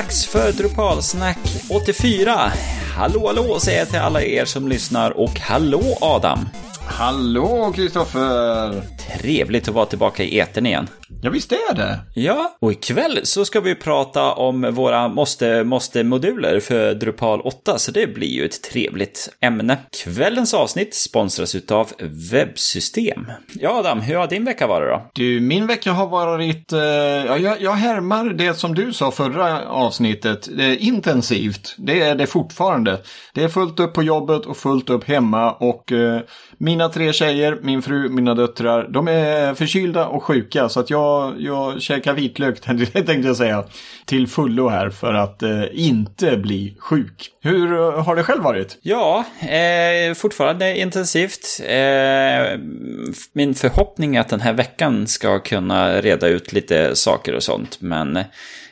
dags för Drupalsnack 84. Hallå, hallå säger jag till alla er som lyssnar och hallå Adam. Hallå Kristoffer! Trevligt att vara tillbaka i etern igen. Ja, visst är det. Ja, och ikväll så ska vi prata om våra måste, måste-moduler för Drupal 8, så det blir ju ett trevligt ämne. Kvällens avsnitt sponsras utav Webbsystem. Ja, Adam, hur har din vecka varit då? Du, min vecka har varit, eh, ja, jag, jag härmar det som du sa förra avsnittet, eh, intensivt. Det är det fortfarande. Det är fullt upp på jobbet och fullt upp hemma och eh, mina tre tjejer, min fru, mina döttrar, de är förkylda och sjuka så att jag, jag käkar vitlök tänkte jag säga till fullo här för att eh, inte bli sjuk. Hur eh, har det själv varit? Ja, eh, fortfarande intensivt. Eh, min förhoppning är att den här veckan ska kunna reda ut lite saker och sånt, men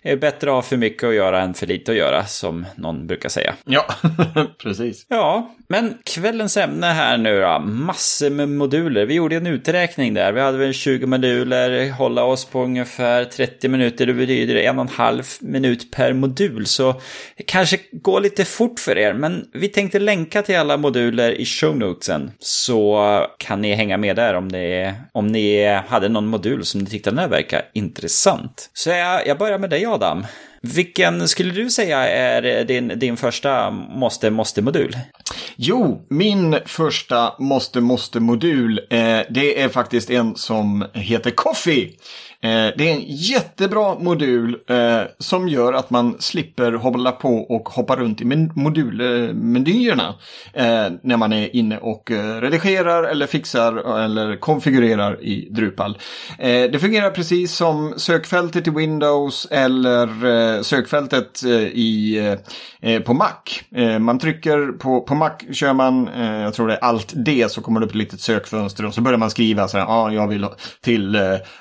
är bättre att ha för mycket att göra än för lite att göra, som någon brukar säga. Ja, precis. Ja, men kvällens ämne här nu då, massor med moduler. Vi gjorde en uträkning där, vi hade väl 20 moduler, hålla oss på ungefär 30 minuter, det betyder en och en halv minut per modul, så det kanske går lite fort för er, men vi tänkte länka till alla moduler i show notesen, så kan ni hänga med där om, det, om ni hade någon modul som ni tyckte den här verkar intressant. Så jag, jag börjar med dig Adam. Vilken skulle du säga är din, din första måste, måste-modul? Jo, min första måste, måste-modul, eh, det är faktiskt en som heter Coffee. Eh, det är en jättebra modul eh, som gör att man slipper hålla på och hoppa runt i modulmenyerna eh, när man är inne och redigerar eller fixar eller konfigurerar i Drupal. Det fungerar precis som sökfältet i Windows eller sökfältet i, på Mac. man trycker på, på Mac kör man, jag tror det är Alt D så kommer det upp ett litet sökfönster och så börjar man skriva så här, ja ah, jag vill till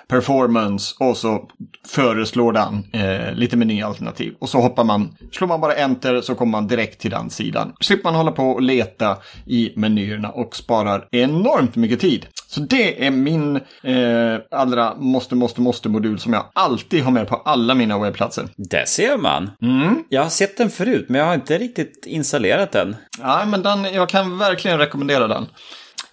performance Options och så föreslår den eh, lite menyalternativ. Och så hoppar man, slår man bara enter så kommer man direkt till den sidan. Slipper man hålla på och leta i menyerna och sparar enormt mycket tid. Så det är min eh, allra måste, måste, måste-modul som jag alltid har med på alla mina webbplatser. Där ser man. Mm. Jag har sett den förut, men jag har inte riktigt installerat den. Nej, men den, jag kan verkligen rekommendera den.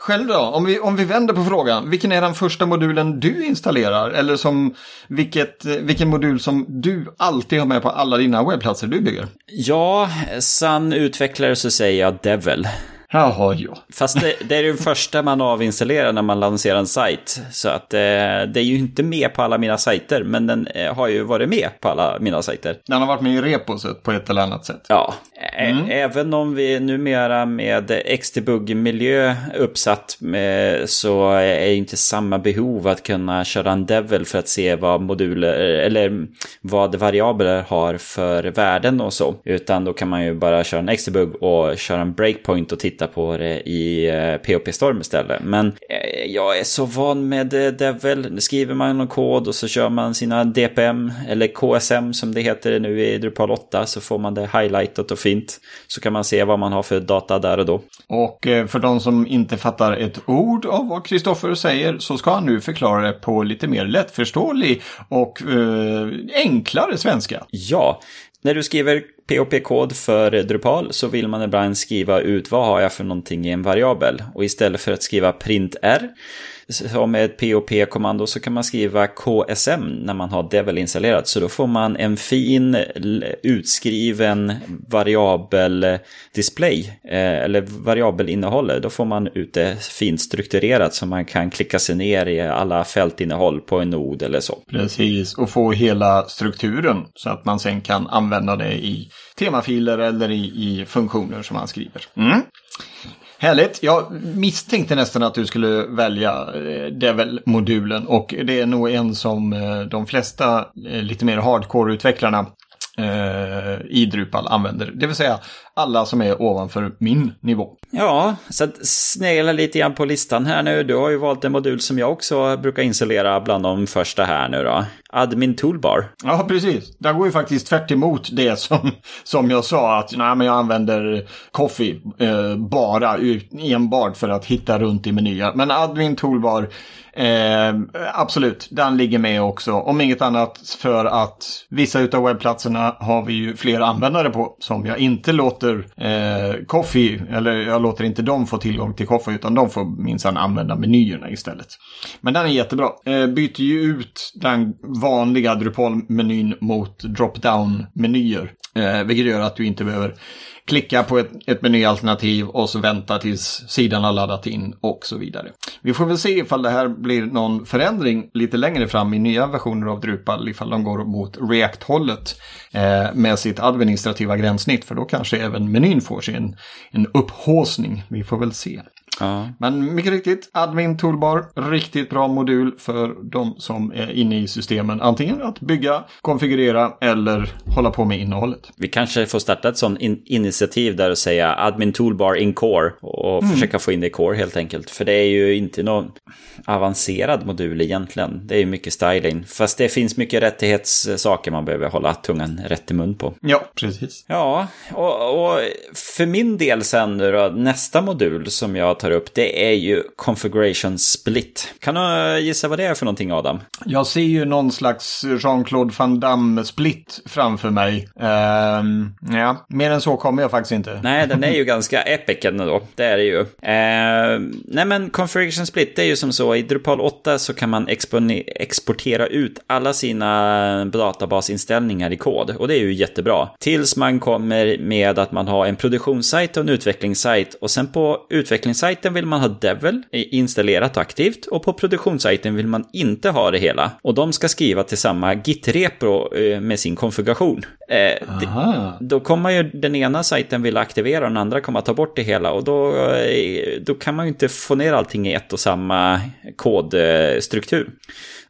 Själv då? Om vi, om vi vänder på frågan. Vilken är den första modulen du installerar? Eller som vilket, vilken modul som du alltid har med på alla dina webbplatser du bygger? Ja, sann utvecklare så säger jag Devil. Jaha, ja. Fast det, det är det första man avinstallerar när man lanserar en sajt. Så att eh, det är ju inte med på alla mina sajter, men den eh, har ju varit med på alla mina sajter. Den har varit med i reposet på ett eller annat sätt. Ja, mm. även om vi numera med XDBug-miljö uppsatt med, så är ju inte samma behov att kunna köra en Devil för att se vad moduler, eller vad variabler har för värden och så. Utan då kan man ju bara köra en XDBug och köra en breakpoint och titta titta på det i eh, POP Storm istället. Men eh, jag är så van med eh, Devil. Nu skriver man någon kod och så kör man sina DPM eller KSM som det heter nu i Drupal 8 så får man det highlightat och fint. Så kan man se vad man har för data där och då. Och för de som inte fattar ett ord av vad Kristoffer säger så ska han nu förklara det på lite mer lättförståelig och eh, enklare svenska. Ja, när du skriver POP-kod för Drupal så vill man ibland skriva ut vad har jag för någonting i en variabel. Och istället för att skriva printr som är ett POP-kommando så kan man skriva KSM när man har Devil installerat. Så då får man en fin utskriven variabel display eh, eller variabelinnehåll. Då får man ut det fint strukturerat så man kan klicka sig ner i alla fältinnehåll på en nod eller så. Precis, och få hela strukturen så att man sen kan använda det i temafiler eller i, i funktioner som man skriver. Mm. Härligt. Jag misstänkte nästan att du skulle välja eh, Devil-modulen och det är nog en som eh, de flesta eh, lite mer hardcore-utvecklarna i Drupal använder. Det vill säga alla som är ovanför min nivå. Ja, så att snegla lite grann på listan här nu. Du har ju valt en modul som jag också brukar installera bland de första här nu då. Admin Toolbar. Ja, precis. Det går ju faktiskt tvärt det som, som jag sa att nej, men jag använder Coffee eh, bara enbart för att hitta runt i menyer. Men Admin Toolbar Eh, absolut, den ligger med också. Om inget annat för att vissa utav webbplatserna har vi ju fler användare på som jag inte låter eh, Coffee, eller jag låter inte dem få tillgång till Coffee utan de får minsann använda menyerna istället. Men den är jättebra. Eh, byter ju ut den vanliga Drupal-menyn mot drop-down-menyer. Eh, vilket gör att du inte behöver klicka på ett, ett menyalternativ och så vänta tills sidan har laddat in och så vidare. Vi får väl se ifall det här blir någon förändring lite längre fram i nya versioner av Drupal ifall de går mot React-hållet eh, med sitt administrativa gränssnitt för då kanske även menyn får sig en, en upphåsning. Vi får väl se. Ja. Men mycket riktigt, Admin Toolbar, riktigt bra modul för de som är inne i systemen. Antingen att bygga, konfigurera eller hålla på med innehållet. Vi kanske får starta ett sånt in initiativ där och säga admin toolbar in core och mm. försöka få in det i core helt enkelt. För det är ju inte någon avancerad modul egentligen. Det är ju mycket styling. Fast det finns mycket rättighetssaker man behöver hålla tungan rätt i mun på. Ja, precis. Ja, och, och för min del sen nu då, nästa modul som jag tar upp, det är ju Configuration Split. Kan du gissa vad det är för någonting, Adam? Jag ser ju någon slags Jean-Claude Van Damme-split framför mig. Um, ja, mer än så kommer jag faktiskt inte. Nej, den är ju ganska epic ändå. Det är det ju. Uh, nej, men Configuration Split, det är ju som så, i Drupal 8 så kan man exportera ut alla sina databasinställningar i kod. Och det är ju jättebra. Tills man kommer med att man har en produktionssajt och en utvecklingssajt. Och sen på utvecklingssajten sajten vill man ha Devil installerat aktivt och på produktionssajten vill man inte ha det hela. Och de ska skriva till samma Git-repro eh, med sin konfiguration. Eh, då kommer ju den ena sajten vilja aktivera och den andra kommer att ta bort det hela och då, eh, då kan man ju inte få ner allting i ett och samma kodstruktur.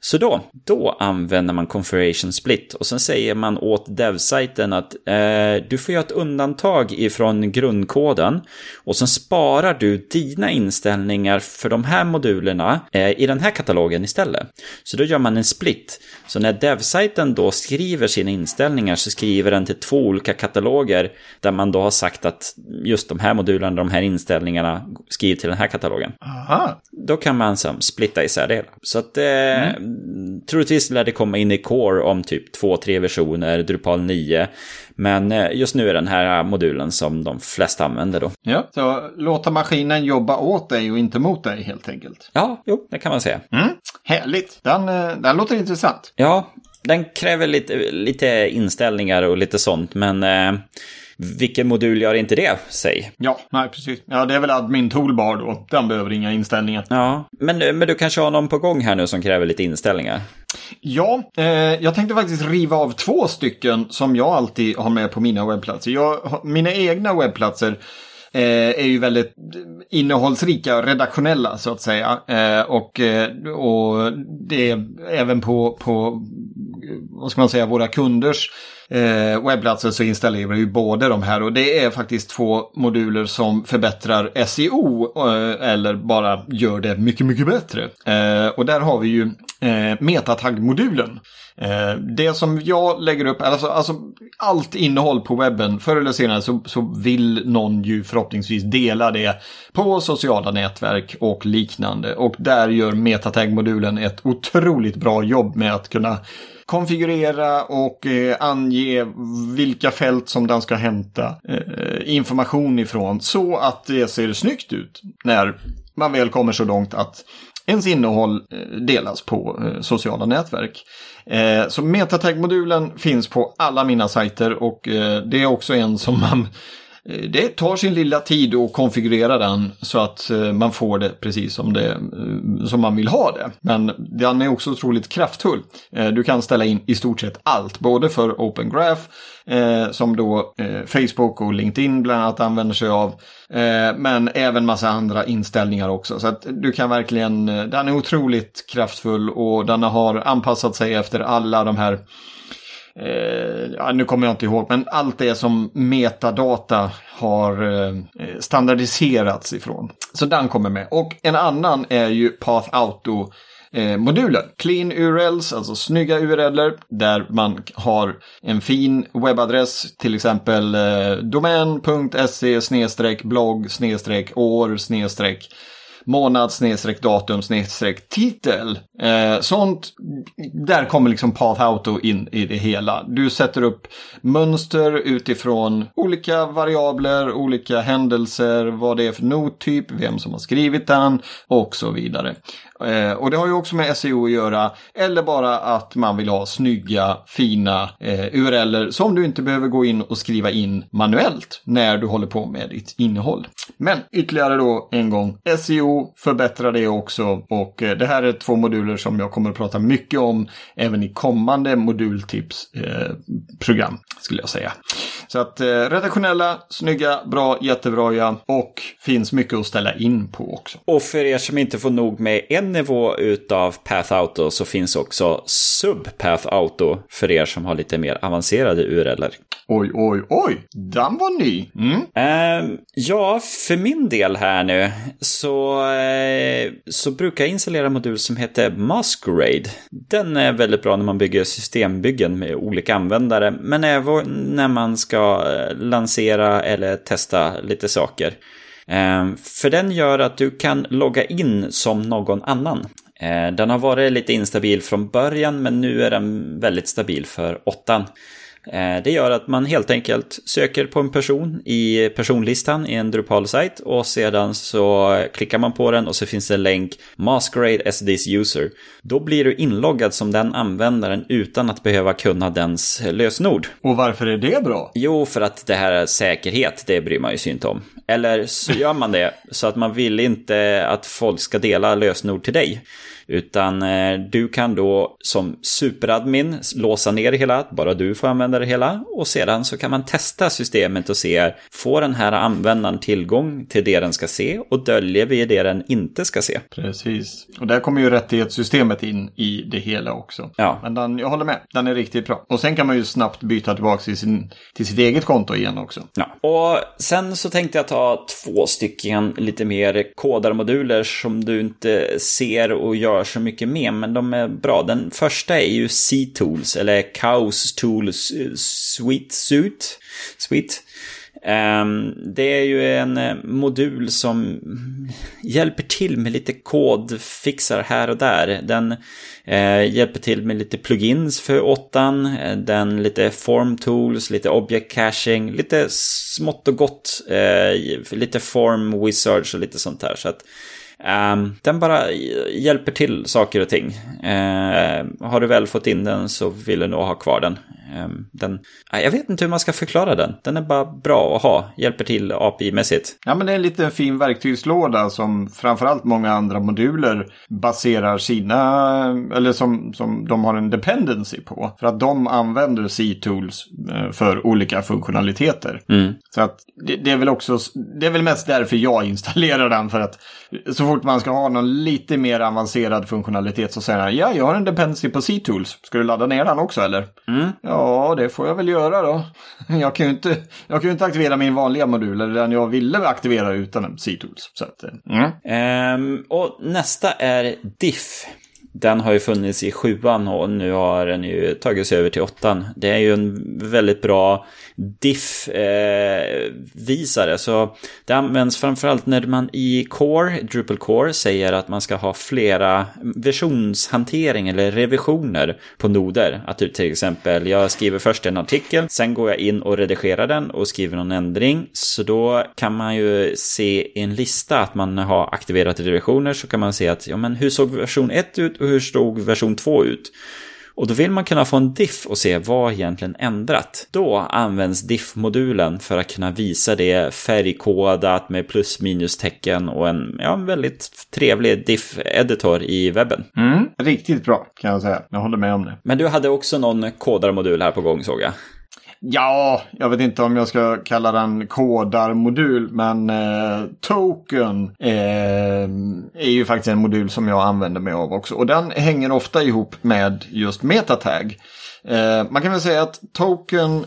Så då, då använder man configuration split och sen säger man åt dev-sajten att eh, du får göra ett undantag ifrån grundkoden och sen sparar du dina inställningar för de här modulerna eh, i den här katalogen istället. Så då gör man en split. Så när dev-sajten då skriver sina inställningar så skriver den till två olika kataloger där man då har sagt att just de här modulerna, de här inställningarna skriver till den här katalogen. Aha. Då kan man som splitta isär det. Så att eh, mm troligtvis lär det komma in i Core om typ två, tre versioner, Drupal 9. Men eh, just nu är den här modulen som de flesta använder då. Ja, så låta maskinen jobba åt dig och inte mot dig helt enkelt. Ja, jo, det kan man säga. Mm, härligt, den, eh, den låter intressant. Ja, den kräver lite, lite inställningar och lite sånt, men eh, vilken modul gör inte det, säg? Ja, nej precis. Ja, det är väl admin toolbar då. Den behöver inga inställningar. Ja, men, men du kanske har någon på gång här nu som kräver lite inställningar? Ja, eh, jag tänkte faktiskt riva av två stycken som jag alltid har med på mina webbplatser. Jag, mina egna webbplatser eh, är ju väldigt innehållsrika och redaktionella så att säga. Eh, och, eh, och det är även på, på vad ska man säga, våra kunders eh, webbplatser så installerar vi både de här och det är faktiskt två moduler som förbättrar SEO eh, eller bara gör det mycket, mycket bättre. Eh, och där har vi ju eh, metatag-modulen. Eh, det som jag lägger upp, alltså, alltså allt innehåll på webben, förr eller senare så, så vill någon ju förhoppningsvis dela det på sociala nätverk och liknande. Och där gör metatag-modulen ett otroligt bra jobb med att kunna konfigurera och eh, ange vilka fält som den ska hämta eh, information ifrån så att det ser snyggt ut när man väl kommer så långt att ens innehåll eh, delas på eh, sociala nätverk. Eh, så metatag-modulen finns på alla mina sajter och det är också en som man Eh, det tar sin lilla tid att konfigurera den så att eh, man får det precis som, det, eh, som man vill ha det. Men den är också otroligt kraftfull. Du kan ställa in i stort sett allt, både för Open Graph som då Facebook och LinkedIn bland annat använder sig av. Men även massa andra inställningar också. Så att du kan verkligen, den är otroligt kraftfull och den har anpassat sig efter alla de här eh, ja, nu kommer jag inte ihåg, men allt det som metadata har eh, standardiserats ifrån. Så den kommer med. Och en annan är ju Path Auto eh, modulen. Clean URLs, alltså snygga URLer där man har en fin webbadress, till exempel eh, domän.se blogg år månad datum titel. Eh, sånt, där kommer liksom Path Auto in i det hela. Du sätter upp mönster utifrån olika variabler, olika händelser, vad det är för nottyp, vem som har skrivit den och så vidare. Eh, och det har ju också med SEO att göra. Eller bara att man vill ha snygga, fina eh, URLer som du inte behöver gå in och skriva in manuellt när du håller på med ditt innehåll. Men ytterligare då en gång, SEO förbättrar det också och eh, det här är två moduler som jag kommer att prata mycket om även i kommande modultipsprogram eh, skulle jag säga. Så att eh, redaktionella, snygga, bra, jättebra ja, och finns mycket att ställa in på också. Och för er som inte får nog med en nivå utav Path Auto så finns också Sub Path Auto för er som har lite mer avancerade URLer. Oj, oj, oj, den var ny. Mm. Uh, ja, för min del här nu så, uh, så brukar jag installera en modul som heter Masquerade. Den är väldigt bra när man bygger systembyggen med olika användare, men även när man ska Eh, lansera eller testa lite saker. Ehm, för den gör att du kan logga in som någon annan. Eh, den har varit lite instabil från början, men nu är den väldigt stabil för åttan. Eh, det gör att man helt enkelt söker på en person i personlistan i en Drupal-sajt och sedan så klickar man på den och så finns det en länk Masquerade as this user. Då blir du inloggad som den användaren utan att behöva kunna dens lösenord. Och varför är det bra? Jo, för att det här är säkerhet, det bryr man ju sig inte om. Eller så gör man det så att man vill inte att folk ska dela lösenord till dig. Utan eh, du kan då som superadmin låsa ner hela, bara du får använda det hela. Och sedan så kan man testa systemet och se, får den här användaren tillgång till det den ska se och döljer vi det den inte ska se? Precis. Och där kommer ju rättighetssystemet in i det hela också. Ja. Men den, jag håller med, den är riktigt bra. Och sen kan man ju snabbt byta tillbaka till, sin, till sitt eget konto igen också. Ja. Och sen så tänkte jag ta två stycken lite mer kodarmoduler som du inte ser och gör gör så mycket med, men de är bra. Den första är ju C-Tools, eller Chaos Tools Sweet Suit. Sweet. Ehm, det är ju en eh, modul som hjälper till med lite kodfixar här och där. Den eh, hjälper till med lite plugins för åttan, eh, den lite form tools, lite object caching, lite smått och gott, lite form wizards och lite sånt där. Så att Um, den bara hjälper till saker och ting. Uh, har du väl fått in den så vill du nog ha kvar den. Um, den jag vet inte hur man ska förklara den. Den är bara bra att ha. Hjälper till API-mässigt. Ja, men det är en liten fin verktygslåda som framförallt många andra moduler baserar sina, eller som, som de har en dependency på. För att de använder C-tools eh, för olika funktionaliteter. Mm. Så att det, det, är väl också, det är väl mest därför jag installerar den. För att så fort man ska ha någon lite mer avancerad funktionalitet så säger han ja, jag har en dependency på C-tools. Ska du ladda ner den också eller? Mm. Ja, Ja, det får jag väl göra då. Jag kan ju inte, jag kan ju inte aktivera min vanliga modul, eller den jag ville aktivera utan C-tools. Så att, eh, mm. um, och nästa är diff. Den har ju funnits i sjuan och nu har den ju tagits över till åttan. Det är ju en väldigt bra diff-visare. Så det används framförallt när man i Core, Drupal Core, säger att man ska ha flera versionshantering eller revisioner på noder. Att du till exempel, jag skriver först en artikel, sen går jag in och redigerar den och skriver någon ändring. Så då kan man ju se i en lista att man har aktiverat revisioner så kan man se att, ja men hur såg version 1 ut hur såg version 2 ut? Och då vill man kunna få en diff och se vad egentligen ändrat. Då används diff-modulen för att kunna visa det färgkodat med plus minus tecken och en, ja, en väldigt trevlig diff-editor i webben. Mm, riktigt bra kan jag säga. Jag håller med om det. Men du hade också någon kodarmodul här på gång såg jag. Ja, jag vet inte om jag ska kalla den kodarmodul, men eh, Token eh, är ju faktiskt en modul som jag använder mig av också. Och den hänger ofta ihop med just metatag. Eh, man kan väl säga att Token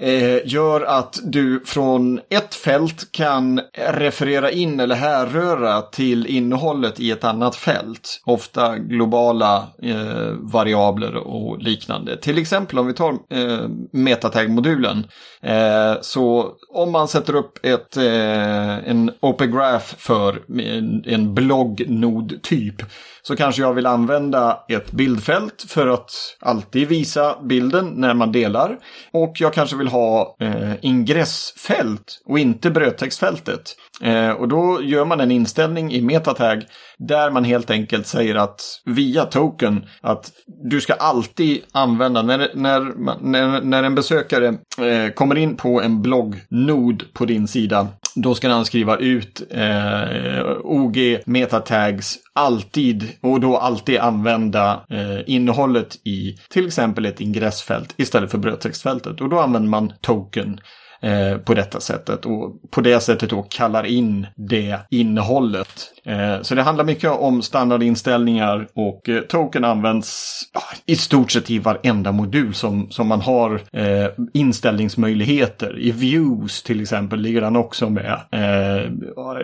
eh, gör att du från ett fält kan referera in eller härröra till innehållet i ett annat fält. Ofta globala eh, variabler och liknande. Till exempel om vi tar eh, metatag-modulen. Eh, så om man sätter upp ett, eh, en Open Graph för en, en bloggnod-typ så kanske jag vill använda ett bildfält för att alltid visa bilden när man delar. Och jag kanske vill ha eh, ingressfält och inte brödtextfältet. Eh, och då gör man en inställning i metatag där man helt enkelt säger att via token att du ska alltid använda när, när, när, när en besökare eh, kommer in på en bloggnod på din sida då ska han skriva ut eh, OG metatags alltid och då alltid använda eh, innehållet i till exempel ett ingressfält istället för brödtextfältet. Och då använder man token Eh, på detta sättet och på det sättet då kallar in det innehållet. Eh, så det handlar mycket om standardinställningar och eh, token används ja, i stort sett i varenda modul som, som man har eh, inställningsmöjligheter. I views till exempel ligger han också med. Eh,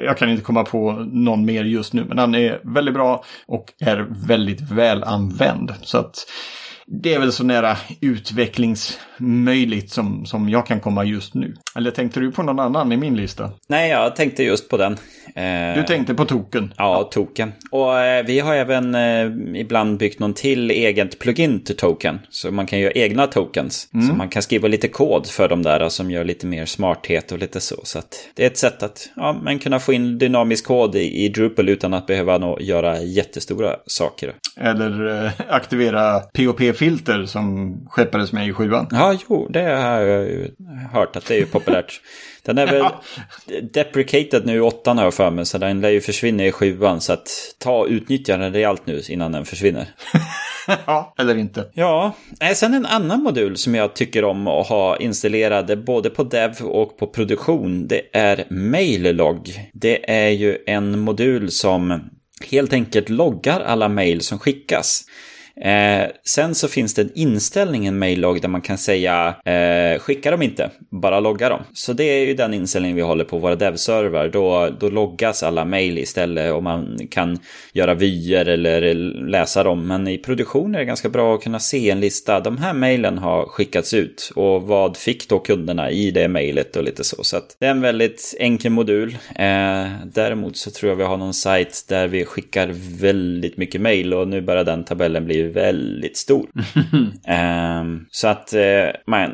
jag kan inte komma på någon mer just nu men han är väldigt bra och är väldigt väl använd. Så att det är väl så nära utvecklingsmöjligt som, som jag kan komma just nu. Eller tänkte du på någon annan i min lista? Nej, jag tänkte just på den. Eh, du tänkte på token? Ja, token. Och eh, vi har även eh, ibland byggt någon till eget plugin till token. Så man kan göra egna tokens. Mm. Så man kan skriva lite kod för de där som gör lite mer smarthet och lite så. Så det är ett sätt att ja, man kunna få in dynamisk kod i, i Drupal utan att behöva nå, göra jättestora saker. Eller aktivera POP-filter som skeppades med i sjuan. Ja, jo, det har jag ju hört att det är ju populärt. Den är väl deprecated nu i åttan har jag för mig, så den lär ju försvinna i sjuan. Så att ta och utnyttja den rejält nu innan den försvinner. ja, eller inte. Ja, sen en annan modul som jag tycker om att ha installerade både på dev och på produktion. Det är Maillog. Det är ju en modul som helt enkelt loggar alla mejl som skickas. Eh, sen så finns det en inställning i en maillogg där man kan säga eh, skicka dem inte, bara logga dem. Så det är ju den inställningen vi håller på våra devserver. Då, då loggas alla mail istället och man kan göra vyer eller läsa dem. Men i produktion är det ganska bra att kunna se en lista. De här mailen har skickats ut och vad fick då kunderna i det mejlet och lite så. Så det är en väldigt enkel modul. Eh, däremot så tror jag vi har någon sajt där vi skickar väldigt mycket mail och nu börjar den tabellen bli väldigt stor. um, så att, uh, man,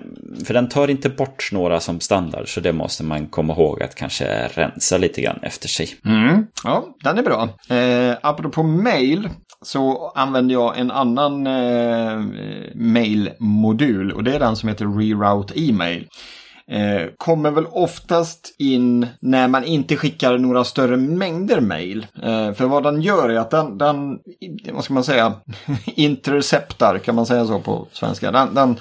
för den tar inte bort några som standard, så det måste man komma ihåg att kanske rensa lite grann efter sig. Mm. Ja, den är bra. Eh, apropå mail så använder jag en annan eh, mailmodul och det är den som heter Reroute E-mail eh, kommer väl oftast in när man inte skickar några större mängder mail. Eh, för vad den gör är att den, den vad ska man säga, interceptar, kan man säga så på svenska. Den, den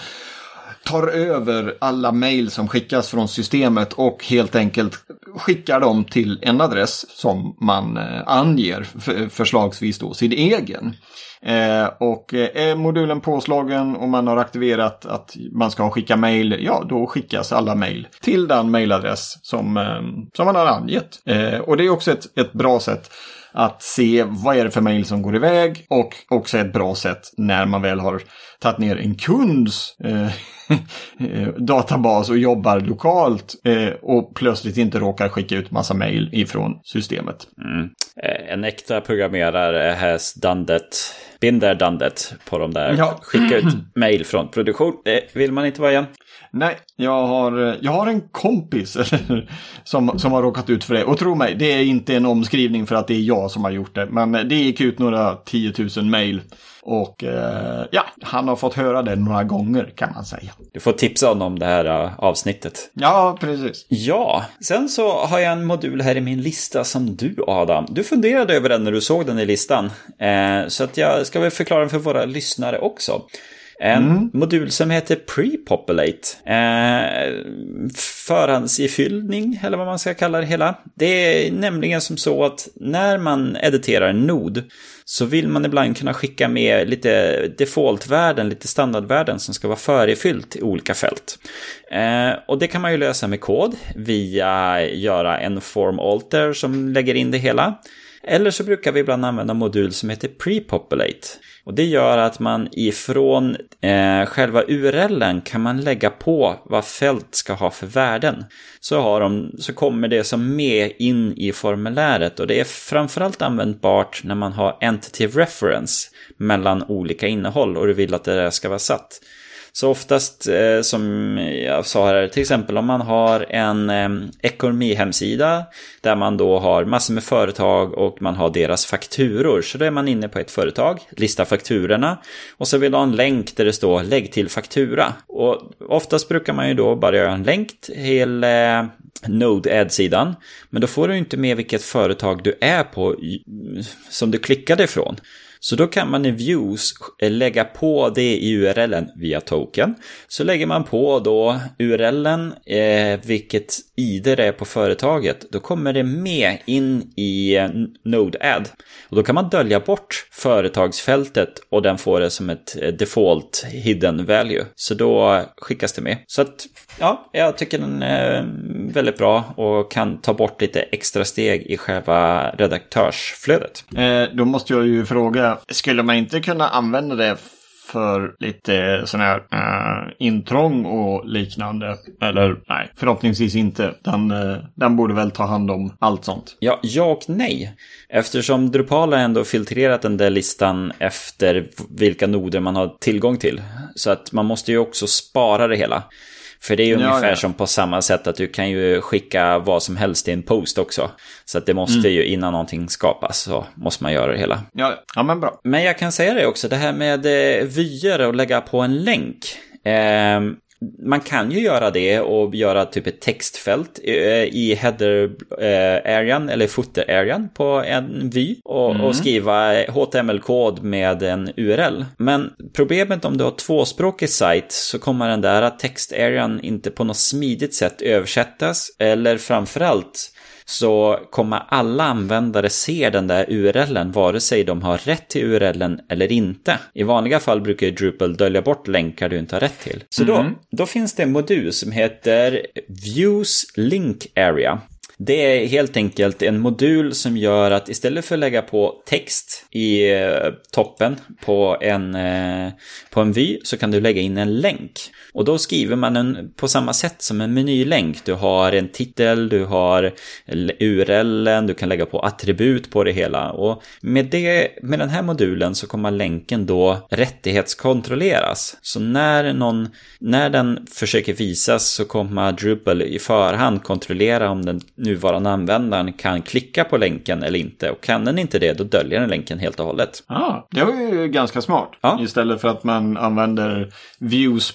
tar över alla mejl som skickas från systemet och helt enkelt skickar dem till en adress som man eh, anger, förslagsvis då sin egen. Eh, och eh, är modulen påslagen och man har aktiverat att man ska skicka mejl, ja då skickas alla mejl till den mejladress som, eh, som man har angett. och det är också ett, ett bra sätt att se vad är det för mejl som går iväg och också ett bra sätt när man väl har tagit ner en kunds eh, databas och jobbar lokalt eh, och plötsligt inte råkar skicka ut massa mejl ifrån systemet. Mm. Eh, en äkta programmerare has done that. Been there, done that på de där. Ja. Skicka ut mejl från produktion. Det vill man inte vara igen. Nej, jag har, jag har en kompis som, som har råkat ut för det. Och tro mig, det är inte en omskrivning för att det är jag som har gjort det. Men det gick ut några tiotusen mejl. Och eh, ja, han har fått höra det några gånger kan man säga. Du får tipsa honom om det här uh, avsnittet. Ja, precis. Ja, sen så har jag en modul här i min lista som du Adam. Du funderade över den när du såg den i listan. Eh, så att jag ska väl förklara den för våra lyssnare också. En mm. modul som heter Prepopulate. Eh, förhandsifyllning, eller vad man ska kalla det hela. Det är nämligen som så att när man editerar en nod så vill man ibland kunna skicka med lite defaultvärden, lite standardvärden som ska vara förefyllt i olika fält. Eh, och det kan man ju lösa med kod via göra en form alter som lägger in det hela. Eller så brukar vi ibland använda en modul som heter prepopulate. Och det gör att man ifrån eh, själva URLen kan man lägga på vad fält ska ha för värden. Så, har de, så kommer det som med in i formuläret och det är framförallt användbart när man har entity reference mellan olika innehåll och du vill att det där ska vara satt. Så oftast, eh, som jag sa här, till exempel om man har en eh, ekonomihemsida där man då har massor med företag och man har deras fakturor. Så då är man inne på ett företag, listar fakturorna och så vill du ha en länk där det står lägg till faktura. Och oftast brukar man ju då bara göra en länk till eh, Node-ad-sidan. Men då får du inte med vilket företag du är på som du klickade ifrån. Så då kan man i views eh, lägga på det i URLen via token. Så lägger man på då URLen, eh, vilket ID det är på företaget. Då kommer det med in i eh, NodeAd. Node-Add. Och då kan man dölja bort företagsfältet och den får det som ett eh, default hidden value. Så då skickas det med. Så att, ja, jag tycker den är väldigt bra och kan ta bort lite extra steg i själva redaktörsflödet. Eh, då måste jag ju fråga, skulle man inte kunna använda det för lite sån här uh, intrång och liknande. Eller nej, förhoppningsvis inte. Den, uh, den borde väl ta hand om allt sånt. Ja, ja och nej. Eftersom Drupal har ändå filtrerat den där listan efter vilka noder man har tillgång till. Så att man måste ju också spara det hela. För det är ju ja, ungefär ja. som på samma sätt att du kan ju skicka vad som helst i en post också. Så att det måste mm. ju, innan någonting skapas, så måste man göra det hela. Ja, ja men bra. Men jag kan säga det också, det här med eh, vyer och lägga på en länk. Eh, man kan ju göra det och göra typ ett textfält eh, i header-arean eh, eller footer-arean på en vy och, mm. och skriva HTML-kod med en URL. Men problemet om du har tvåspråkig sajt så kommer den där text-arean inte på något smidigt sätt översättas eller framförallt så kommer alla användare se den där URLen vare sig de har rätt till URLen eller inte. I vanliga fall brukar ju Drupal dölja bort länkar du inte har rätt till. Så mm. då, då finns det en modul som heter Views Link Area. Det är helt enkelt en modul som gör att istället för att lägga på text i eh, toppen på en, eh, på en vy så kan du lägga in en länk. Och då skriver man den på samma sätt som en menylänk. Du har en titel, du har URLen, du kan lägga på attribut på det hela. Och med, det, med den här modulen så kommer länken då rättighetskontrolleras. Så när, någon, när den försöker visas så kommer Drupal i förhand kontrollera om den nuvarande användaren kan klicka på länken eller inte. Och kan den inte det, då döljer den länken helt och hållet. Ah, det var ju ganska smart. Ja. Istället för att man använder views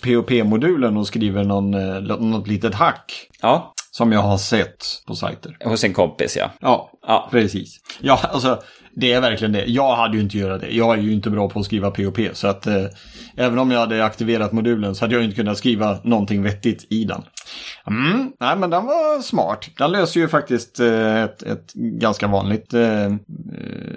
POP-modulen och skriver någon, eh, något litet hack. Ja. Som jag har sett på sajter. Hos en kompis, ja. Ja, ja. precis. Ja, alltså det är verkligen det. Jag hade ju inte gjort det. Jag är ju inte bra på att skriva POP. Så att eh, även om jag hade aktiverat modulen så hade jag inte kunnat skriva någonting vettigt i den. Mm, nej, men den var smart. Den löser ju faktiskt eh, ett, ett ganska vanligt eh, eh,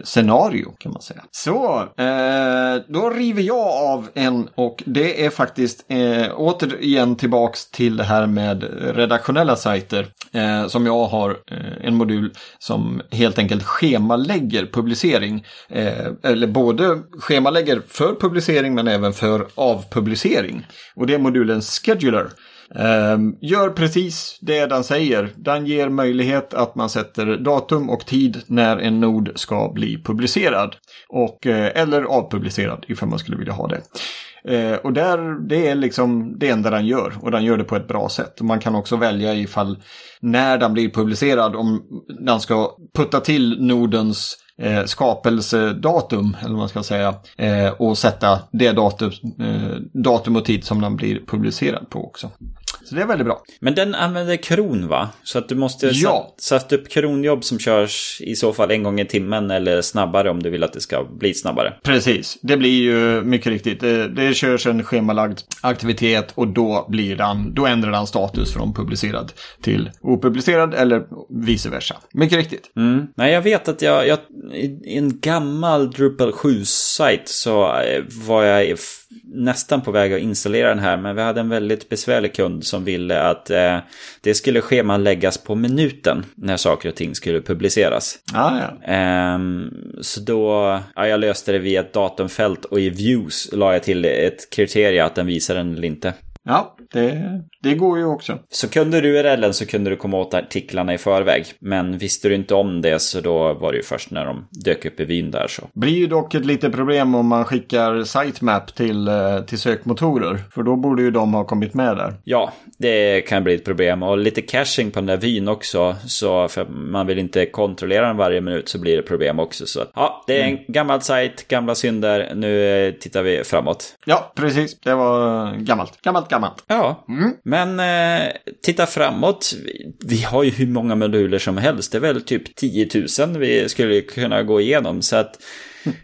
scenario kan man säga. Så, eh, då river jag av en och det är faktiskt eh, återigen tillbaks till det här med redaktionella sajter. Eh, som jag har eh, en modul som helt enkelt schemalägger publicering. Eh, eller både schemalägger för publicering men även för avpublicering. Och det är modulen Scheduler. Ehm, gör precis det den säger. Den ger möjlighet att man sätter datum och tid när en nod ska bli publicerad. Och, eh, eller avpublicerad ifall man skulle vilja ha det. Eh, och där, det är liksom det enda den gör och den gör det på ett bra sätt. Man kan också välja ifall när den blir publicerad om den ska putta till nodens eh, skapelsedatum, eller vad man ska säga, eh, och sätta det datum, eh, datum och tid som den blir publicerad på också. Så det är väldigt bra. Men den använder kron va? Så att du måste Ja. sätta upp kronjobb som körs i så fall en gång i timmen eller snabbare om du vill att det ska bli snabbare. Precis, det blir ju mycket riktigt. Det, det körs en schemalagd aktivitet och då, blir den, då ändrar den status från publicerad till opublicerad eller vice versa. Mycket riktigt. Mm. Nej, jag vet att jag, jag i en gammal Drupal 7-sajt så eh, var jag nästan på väg att installera den här, men vi hade en väldigt besvärlig kund som ville att eh, det skulle schemaläggas på minuten när saker och ting skulle publiceras. Ah, ja. Ehm, så då, ja, jag löste det via ett datumfält och i views la jag till ett kriterie att den visar den eller inte. ja, det, det går ju också. Så kunde du URLen så kunde du komma åt artiklarna i förväg. Men visste du inte om det så då var det ju först när de dök upp i vyn där så. Blir ju dock ett litet problem om man skickar sitemap till, eh, till sökmotorer. För då borde ju de ha kommit med där. Ja, det kan bli ett problem. Och lite caching på den där vyn också. Så för man vill inte kontrollera den varje minut så blir det problem också. Så ja, det är en gammal sajt, gamla synder. Nu eh, tittar vi framåt. Ja, precis. Det var gammalt. Gammalt, gammalt. Ja, men eh, titta framåt. Vi, vi har ju hur många moduler som helst. Det är väl typ 10 000 vi skulle kunna gå igenom. Så att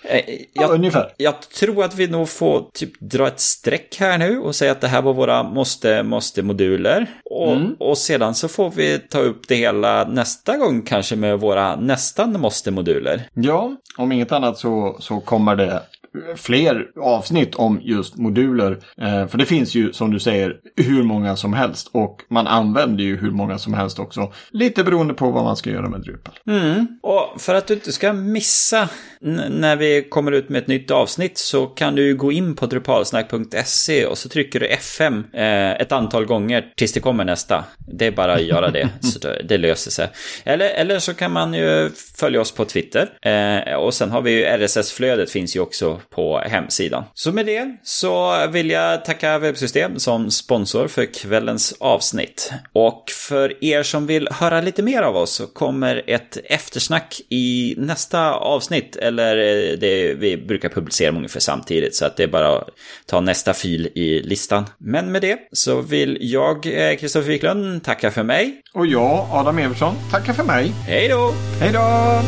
eh, Ja, jag, ungefär. jag tror att vi nog får typ dra ett streck här nu och säga att det här var våra måste, måste moduler. Och, och sedan så får vi ta upp det hela nästa gång kanske med våra nästan måste moduler. Ja, om inget annat så, så kommer det fler avsnitt om just moduler. Eh, för det finns ju, som du säger, hur många som helst. Och man använder ju hur många som helst också. Lite beroende på vad man ska göra med Drupal. Och för att du inte ska missa när vi kommer ut med ett nytt avsnitt så kan du gå in på drupalsnack.se och så trycker du F5 eh, ett antal gånger tills det kommer nästa. Det är bara att göra det, så det löser sig. Eller, eller så kan man ju följa oss på Twitter. Eh, och sen har vi ju RSS-flödet finns ju också på hemsidan. Så med det så vill jag tacka Webbsystem som sponsor för kvällens avsnitt. Och för er som vill höra lite mer av oss så kommer ett eftersnack i nästa avsnitt. Eller eh, det vi brukar publicera dem ungefär samtidigt så att det är bara att ta nästa fil i listan. Men med det så vill jag, eh, Kristoffer Wiklund, tacka för mig. Och jag, Adam Evertsson, tackar för mig. Hej då! Hej då!